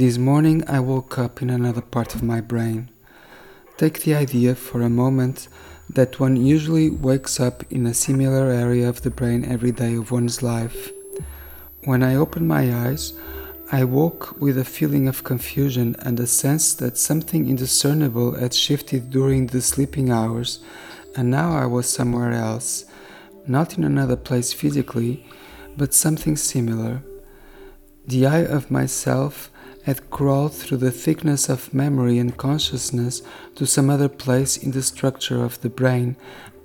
This morning I woke up in another part of my brain. Take the idea for a moment that one usually wakes up in a similar area of the brain every day of one's life. When I opened my eyes, I woke with a feeling of confusion and a sense that something indiscernible had shifted during the sleeping hours, and now I was somewhere else, not in another place physically, but something similar. The I of myself had crawled through the thickness of memory and consciousness to some other place in the structure of the brain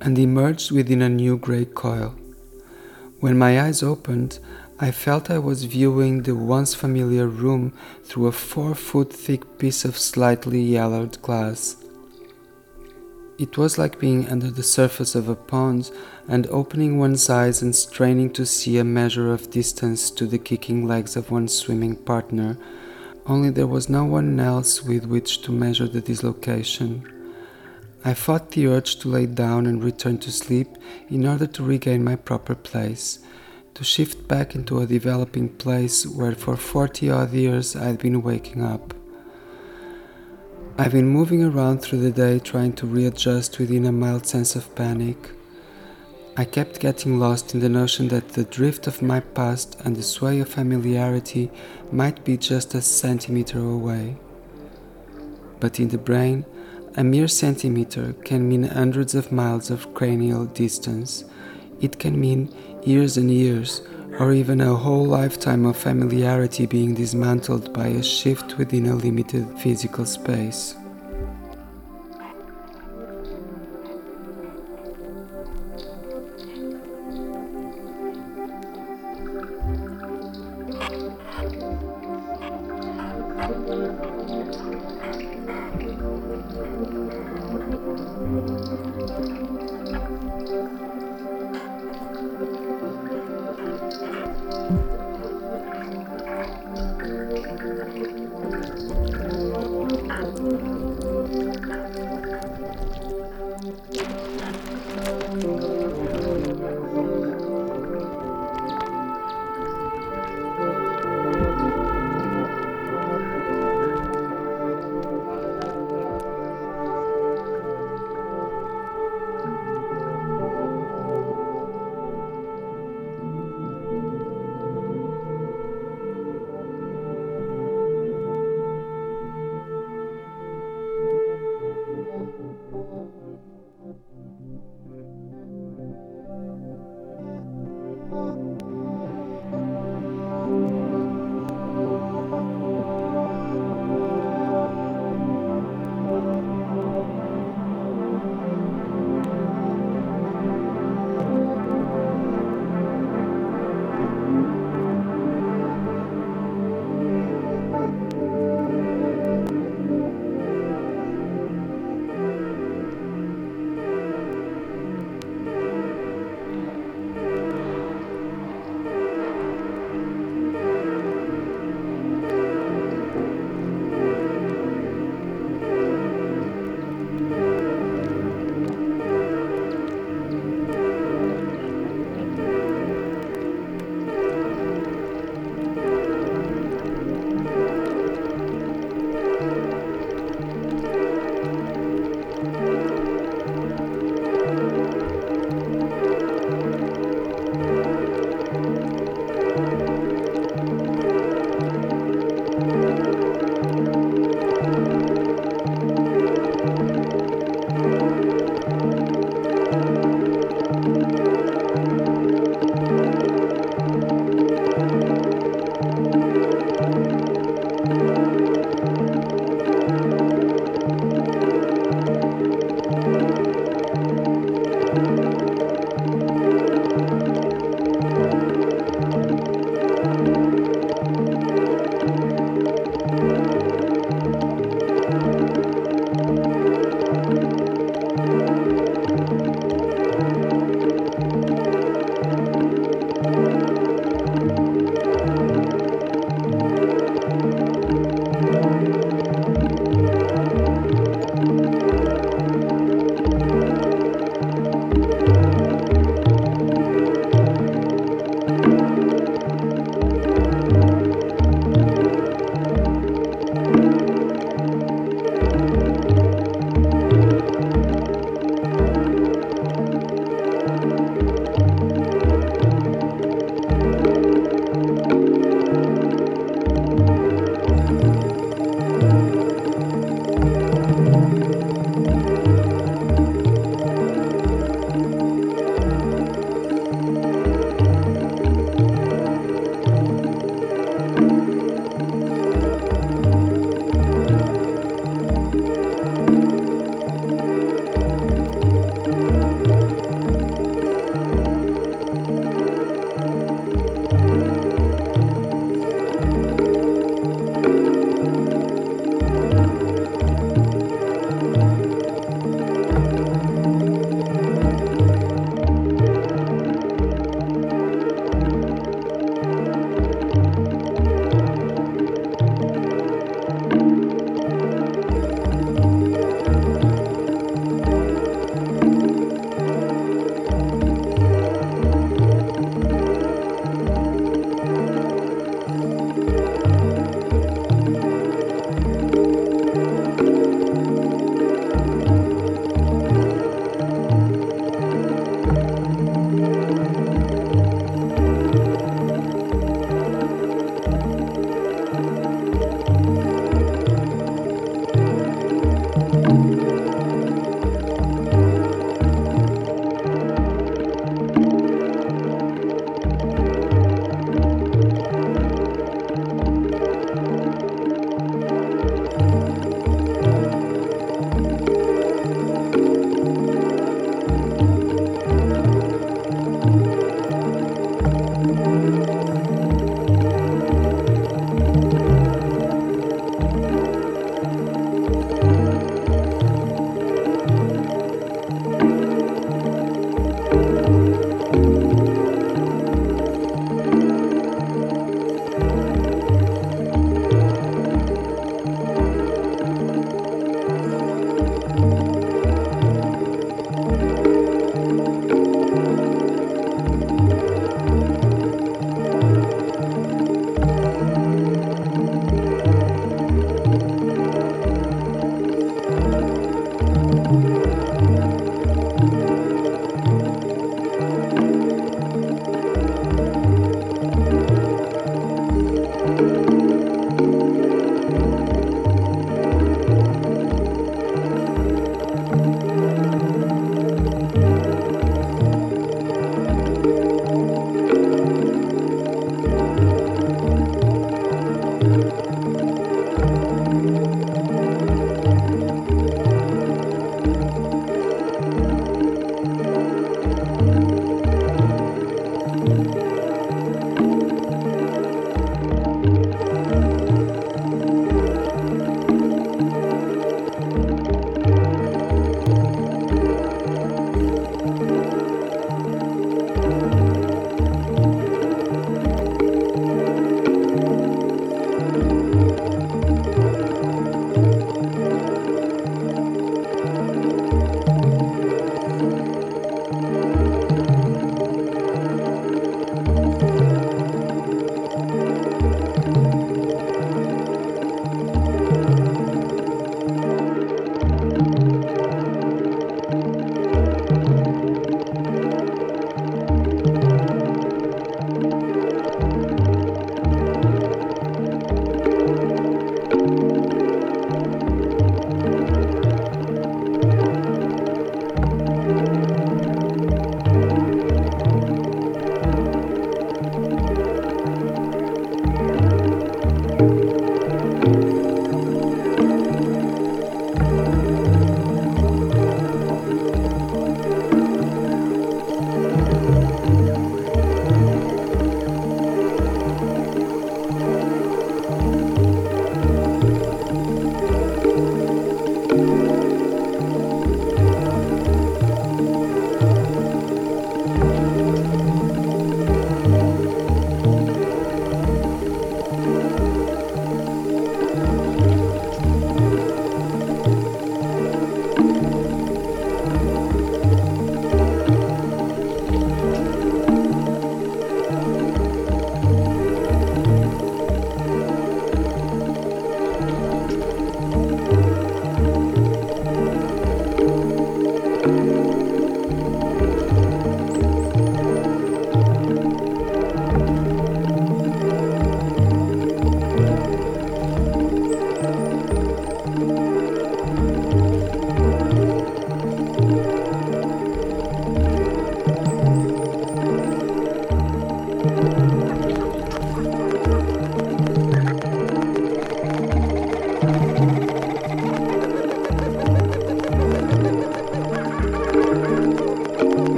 and emerged within a new grey coil. When my eyes opened, I felt I was viewing the once familiar room through a four foot thick piece of slightly yellowed glass. It was like being under the surface of a pond and opening one's eyes and straining to see a measure of distance to the kicking legs of one's swimming partner only there was no one else with which to measure the dislocation. I fought the urge to lay down and return to sleep in order to regain my proper place, to shift back into a developing place where for 40 odd years I had been waking up. I've been moving around through the day trying to readjust within a mild sense of panic. I kept getting lost in the notion that the drift of my past and the sway of familiarity might be just a centimeter away. But in the brain, a mere centimeter can mean hundreds of miles of cranial distance. It can mean years and years, or even a whole lifetime of familiarity being dismantled by a shift within a limited physical space.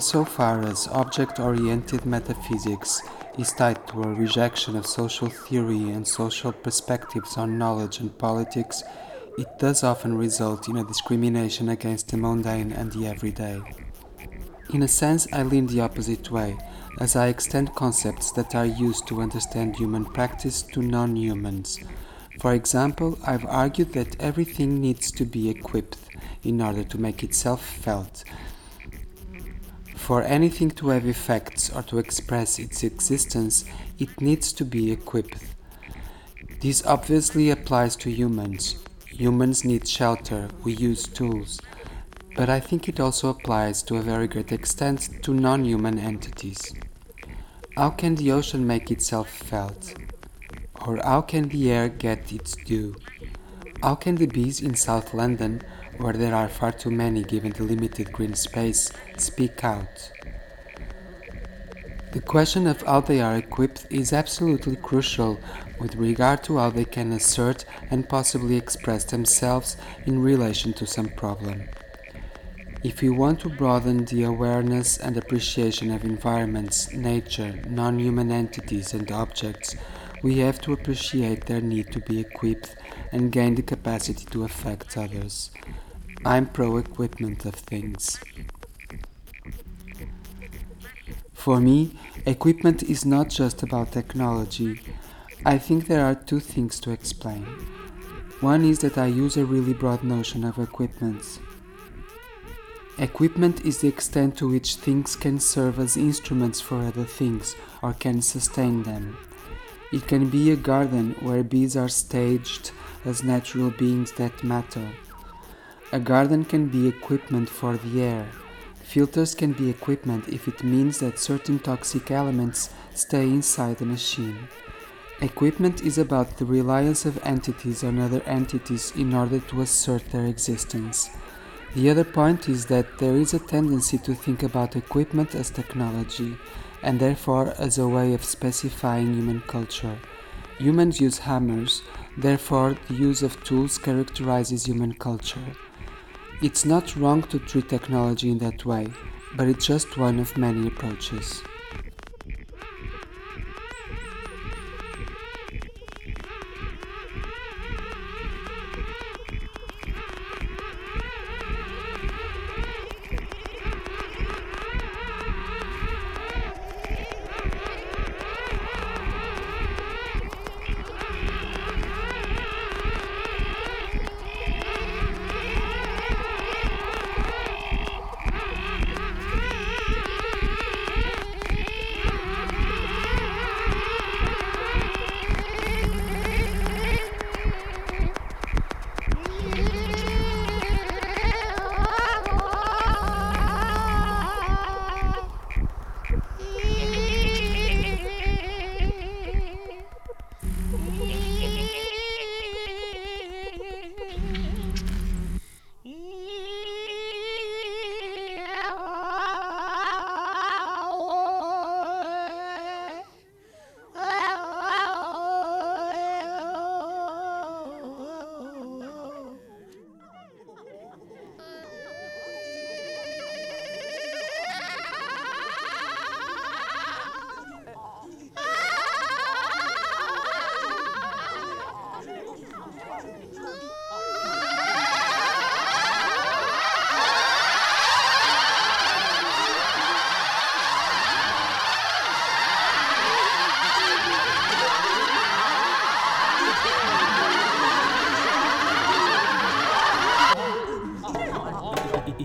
Insofar as object oriented metaphysics is tied to a rejection of social theory and social perspectives on knowledge and politics, it does often result in a discrimination against the mundane and the everyday. In a sense, I lean the opposite way, as I extend concepts that are used to understand human practice to non humans. For example, I've argued that everything needs to be equipped in order to make itself felt. For anything to have effects or to express its existence, it needs to be equipped. This obviously applies to humans. Humans need shelter, we use tools. But I think it also applies to a very great extent to non human entities. How can the ocean make itself felt? Or how can the air get its due? How can the bees in South London, where there are far too many given the limited green space, speak out? The question of how they are equipped is absolutely crucial with regard to how they can assert and possibly express themselves in relation to some problem. If we want to broaden the awareness and appreciation of environments, nature, non human entities, and objects, we have to appreciate their need to be equipped and gain the capacity to affect others. I'm pro equipment of things. For me, equipment is not just about technology. I think there are two things to explain. One is that I use a really broad notion of equipment. Equipment is the extent to which things can serve as instruments for other things or can sustain them. It can be a garden where bees are staged as natural beings that matter. A garden can be equipment for the air. Filters can be equipment if it means that certain toxic elements stay inside the machine. Equipment is about the reliance of entities on other entities in order to assert their existence. The other point is that there is a tendency to think about equipment as technology, and therefore as a way of specifying human culture. Humans use hammers, therefore, the use of tools characterizes human culture. It's not wrong to treat technology in that way, but it's just one of many approaches.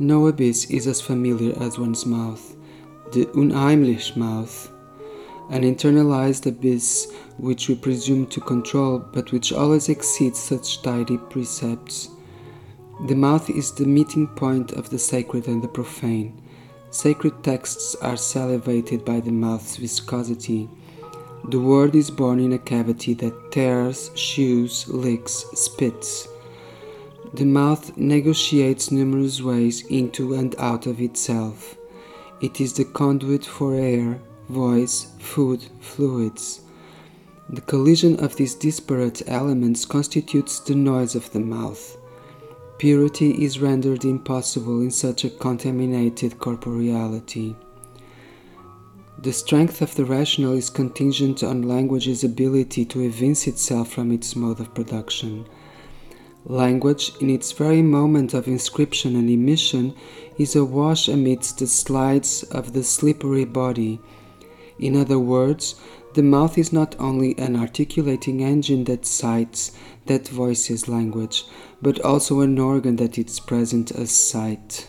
No abyss is as familiar as one's mouth, the unheimlich mouth, an internalized abyss which we presume to control but which always exceeds such tidy precepts. The mouth is the meeting point of the sacred and the profane. Sacred texts are salivated by the mouth's viscosity. The word is born in a cavity that tears, chews, licks, spits. The mouth negotiates numerous ways into and out of itself. It is the conduit for air, voice, food, fluids. The collision of these disparate elements constitutes the noise of the mouth. Purity is rendered impossible in such a contaminated corporeality. The strength of the rational is contingent on language's ability to evince itself from its mode of production. Language, in its very moment of inscription and emission, is awash amidst the slides of the slippery body. In other words, the mouth is not only an articulating engine that cites, that voices language, but also an organ that is present as sight.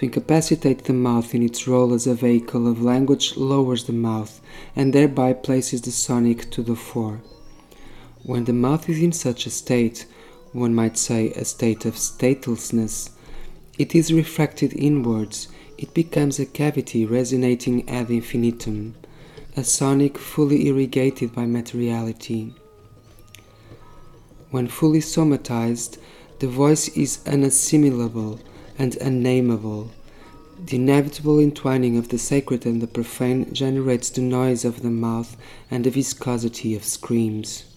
To incapacitate the mouth in its role as a vehicle of language lowers the mouth and thereby places the sonic to the fore. When the mouth is in such a state, one might say a state of statelessness, it is refracted inwards, it becomes a cavity resonating ad infinitum, a sonic fully irrigated by materiality. When fully somatized, the voice is unassimilable and unnameable. The inevitable entwining of the sacred and the profane generates the noise of the mouth and the viscosity of screams.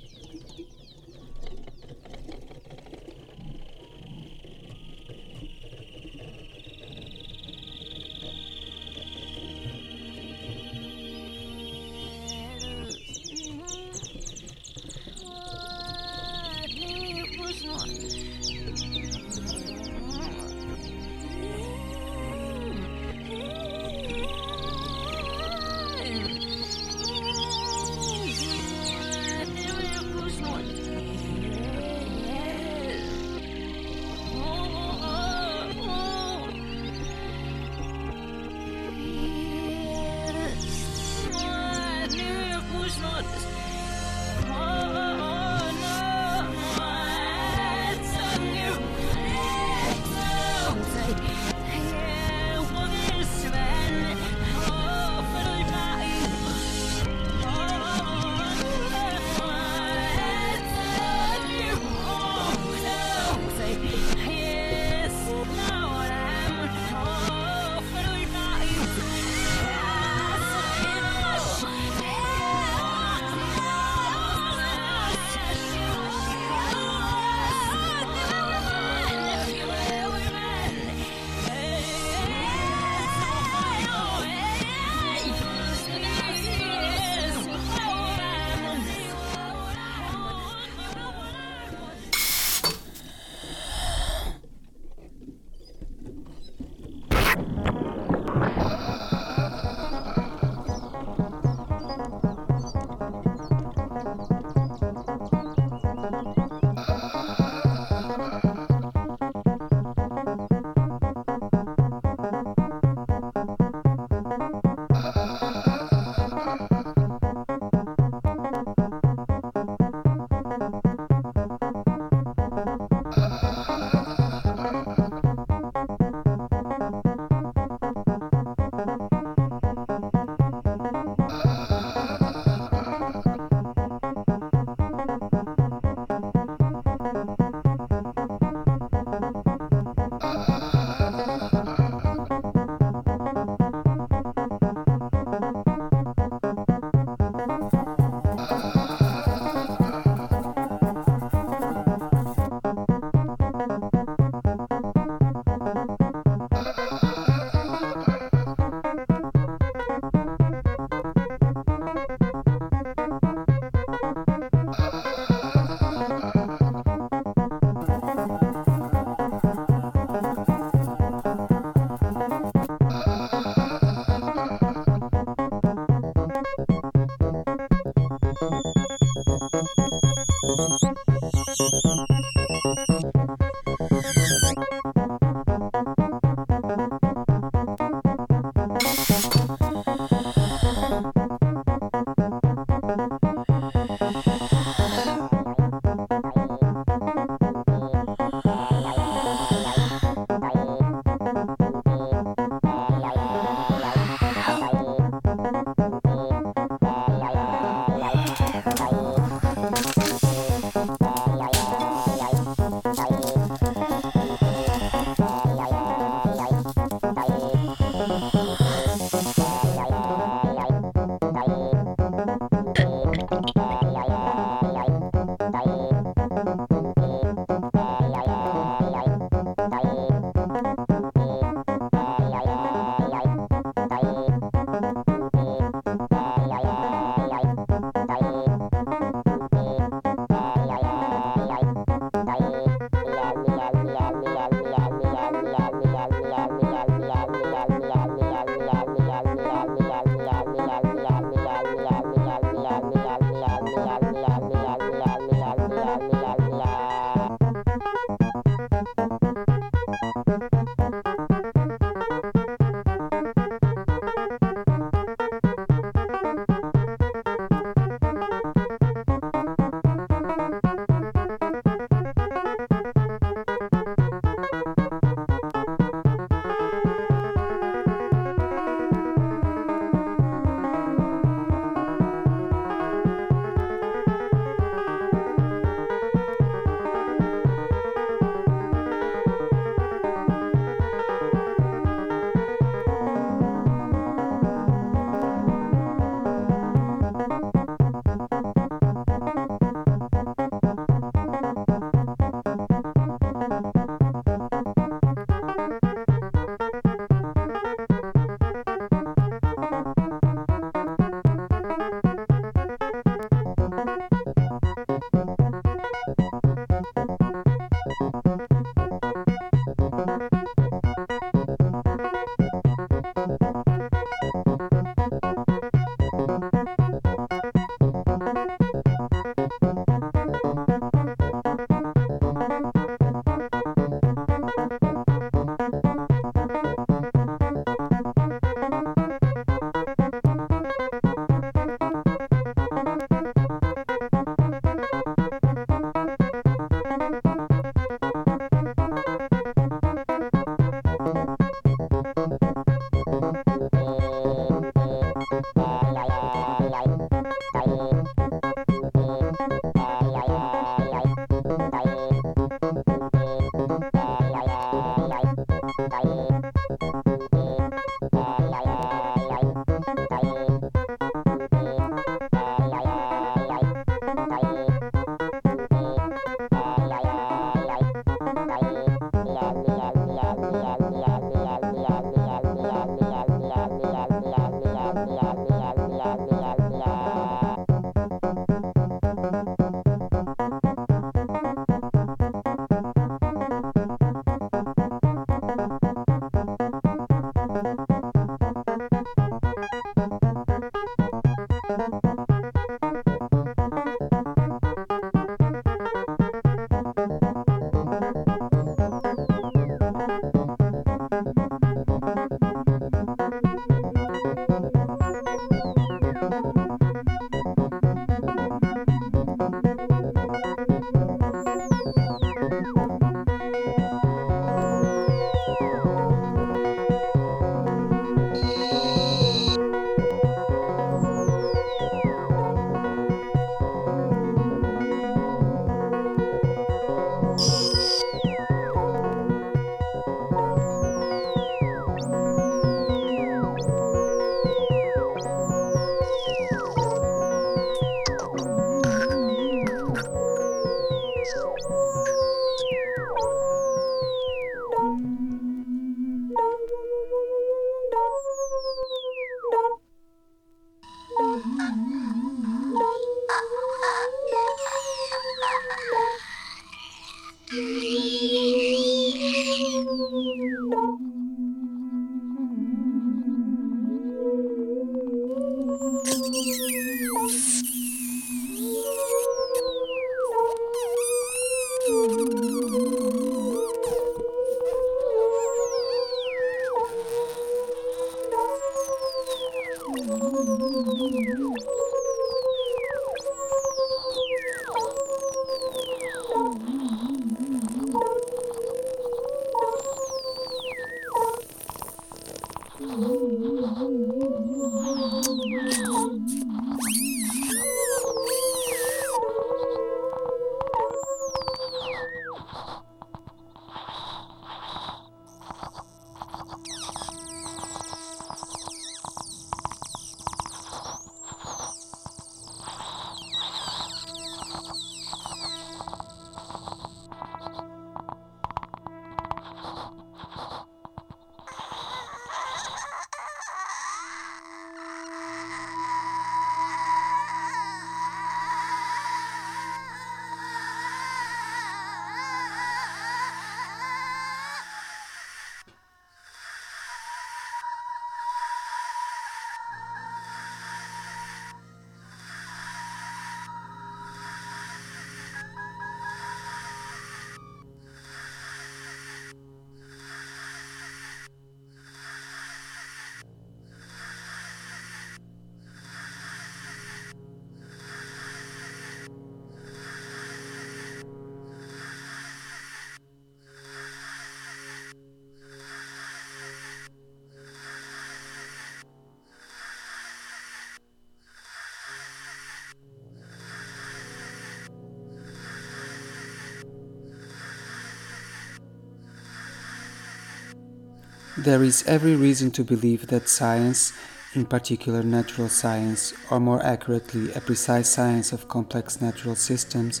There is every reason to believe that science, in particular natural science, or more accurately, a precise science of complex natural systems,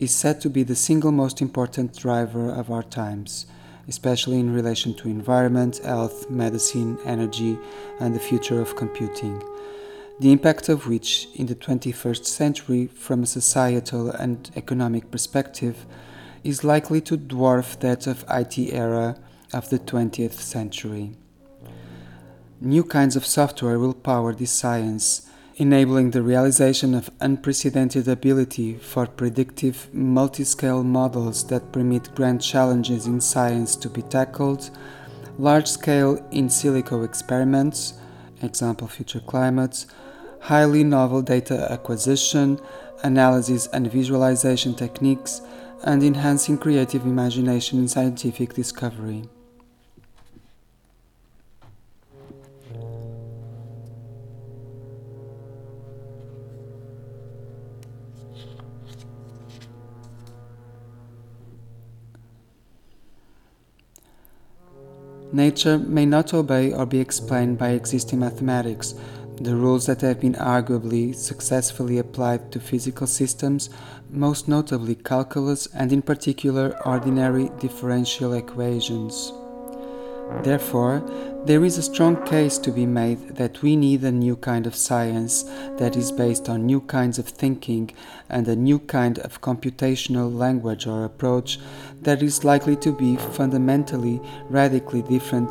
is said to be the single most important driver of our times, especially in relation to environment, health, medicine, energy, and the future of computing. The impact of which in the 21st century, from a societal and economic perspective, is likely to dwarf that of IT era of the 20th century. New kinds of software will power this science, enabling the realization of unprecedented ability for predictive multi-scale models that permit grand challenges in science to be tackled, large-scale in silico experiments, example future climates, highly novel data acquisition, analysis and visualization techniques, and enhancing creative imagination in scientific discovery. Nature may not obey or be explained by existing mathematics, the rules that have been arguably successfully applied to physical systems, most notably calculus and in particular ordinary differential equations. Therefore, there is a strong case to be made that we need a new kind of science that is based on new kinds of thinking and a new kind of computational language or approach that is likely to be fundamentally, radically different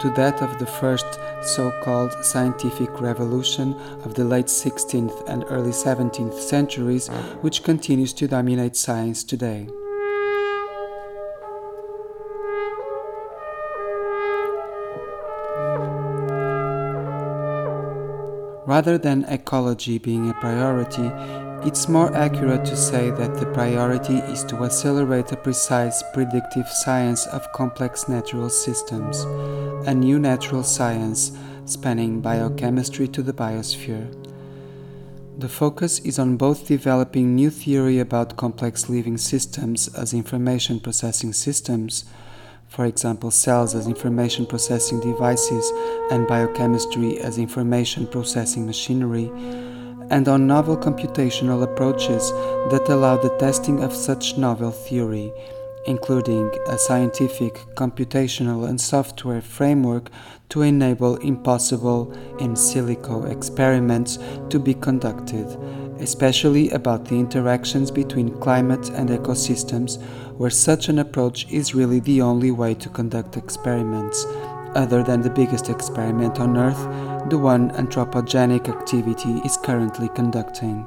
to that of the first so called scientific revolution of the late 16th and early 17th centuries, which continues to dominate science today. Rather than ecology being a priority, it's more accurate to say that the priority is to accelerate a precise predictive science of complex natural systems, a new natural science spanning biochemistry to the biosphere. The focus is on both developing new theory about complex living systems as information processing systems, for example, cells as information processing devices and biochemistry as information processing machinery and on novel computational approaches that allow the testing of such novel theory, including a scientific, computational, and software framework to enable impossible in silico experiments to be conducted, especially about the interactions between climate and ecosystems, where such an approach is really the only way to conduct experiments, other than the biggest experiment on Earth the one anthropogenic activity is currently conducting.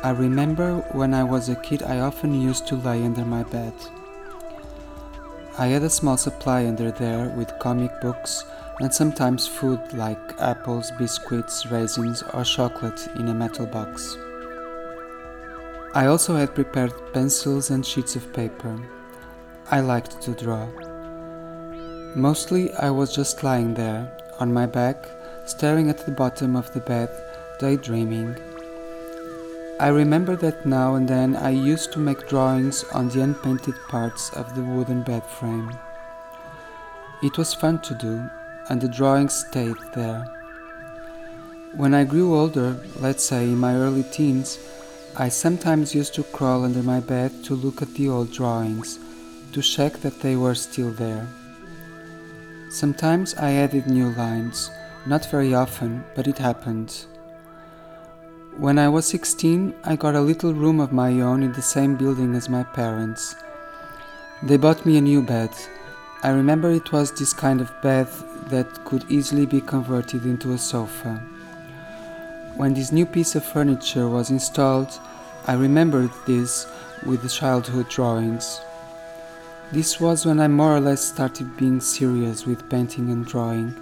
I remember when I was a kid, I often used to lie under my bed. I had a small supply under there with comic books and sometimes food like apples, biscuits, raisins, or chocolate in a metal box. I also had prepared pencils and sheets of paper. I liked to draw. Mostly I was just lying there, on my back, staring at the bottom of the bed, daydreaming. I remember that now and then I used to make drawings on the unpainted parts of the wooden bed frame. It was fun to do, and the drawings stayed there. When I grew older, let's say in my early teens, I sometimes used to crawl under my bed to look at the old drawings, to check that they were still there. Sometimes I added new lines, not very often, but it happened. When I was 16, I got a little room of my own in the same building as my parents. They bought me a new bed. I remember it was this kind of bed that could easily be converted into a sofa. When this new piece of furniture was installed, I remembered this with the childhood drawings. This was when I more or less started being serious with painting and drawing.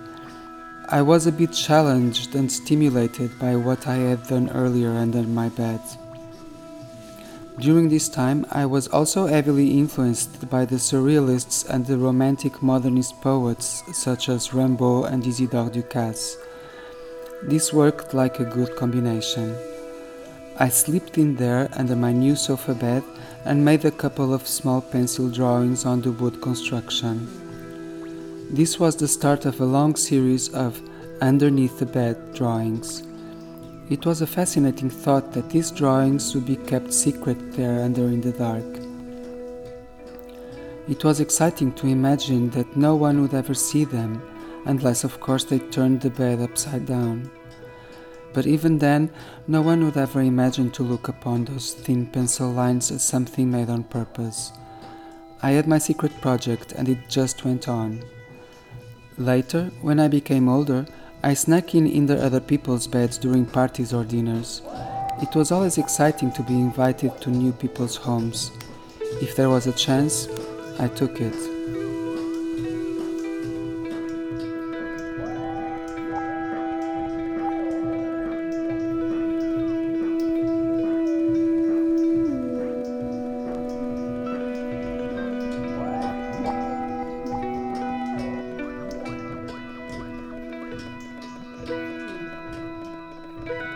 I was a bit challenged and stimulated by what I had done earlier under my bed. During this time, I was also heavily influenced by the surrealists and the romantic modernist poets such as Rimbaud and Isidore Ducasse. This worked like a good combination. I slipped in there under my new sofa bed and made a couple of small pencil drawings on the wood construction. This was the start of a long series of underneath the bed drawings. It was a fascinating thought that these drawings would be kept secret there under in the dark. It was exciting to imagine that no one would ever see them, unless, of course, they turned the bed upside down. But even then, no one would ever imagine to look upon those thin pencil lines as something made on purpose. I had my secret project, and it just went on. Later, when I became older, I snuck in under other people's beds during parties or dinners. It was always exciting to be invited to new people's homes. If there was a chance, I took it. thank you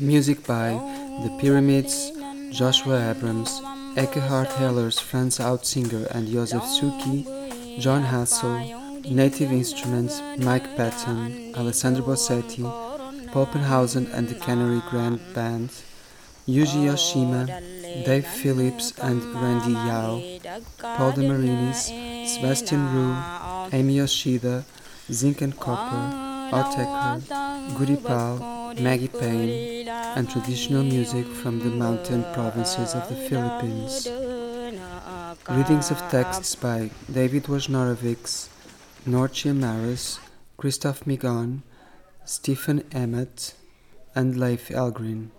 Music by The Pyramids, Joshua Abrams, Ekkehard Ehlers Franz Hautzinger and Joseph Suchy, Jon Hassell, Native Instruments, Mike Patton, Alessandro Bosetti, Poppenhausen and the Canary Grand Band, Yuji Yoshima, Dave Phillips and Randy Yau, Paul De Marinis, Sebastian Rue, Ami Yoshida, Zinc and Copper, Autechre, Goody Pal, Maggie Payne, and traditional music from the mountain provinces of the Philippines. Readings of texts by David Wojnarowicz, Norcia Maris, Christof Migone, Stephen Emmott, and Leif Elggren.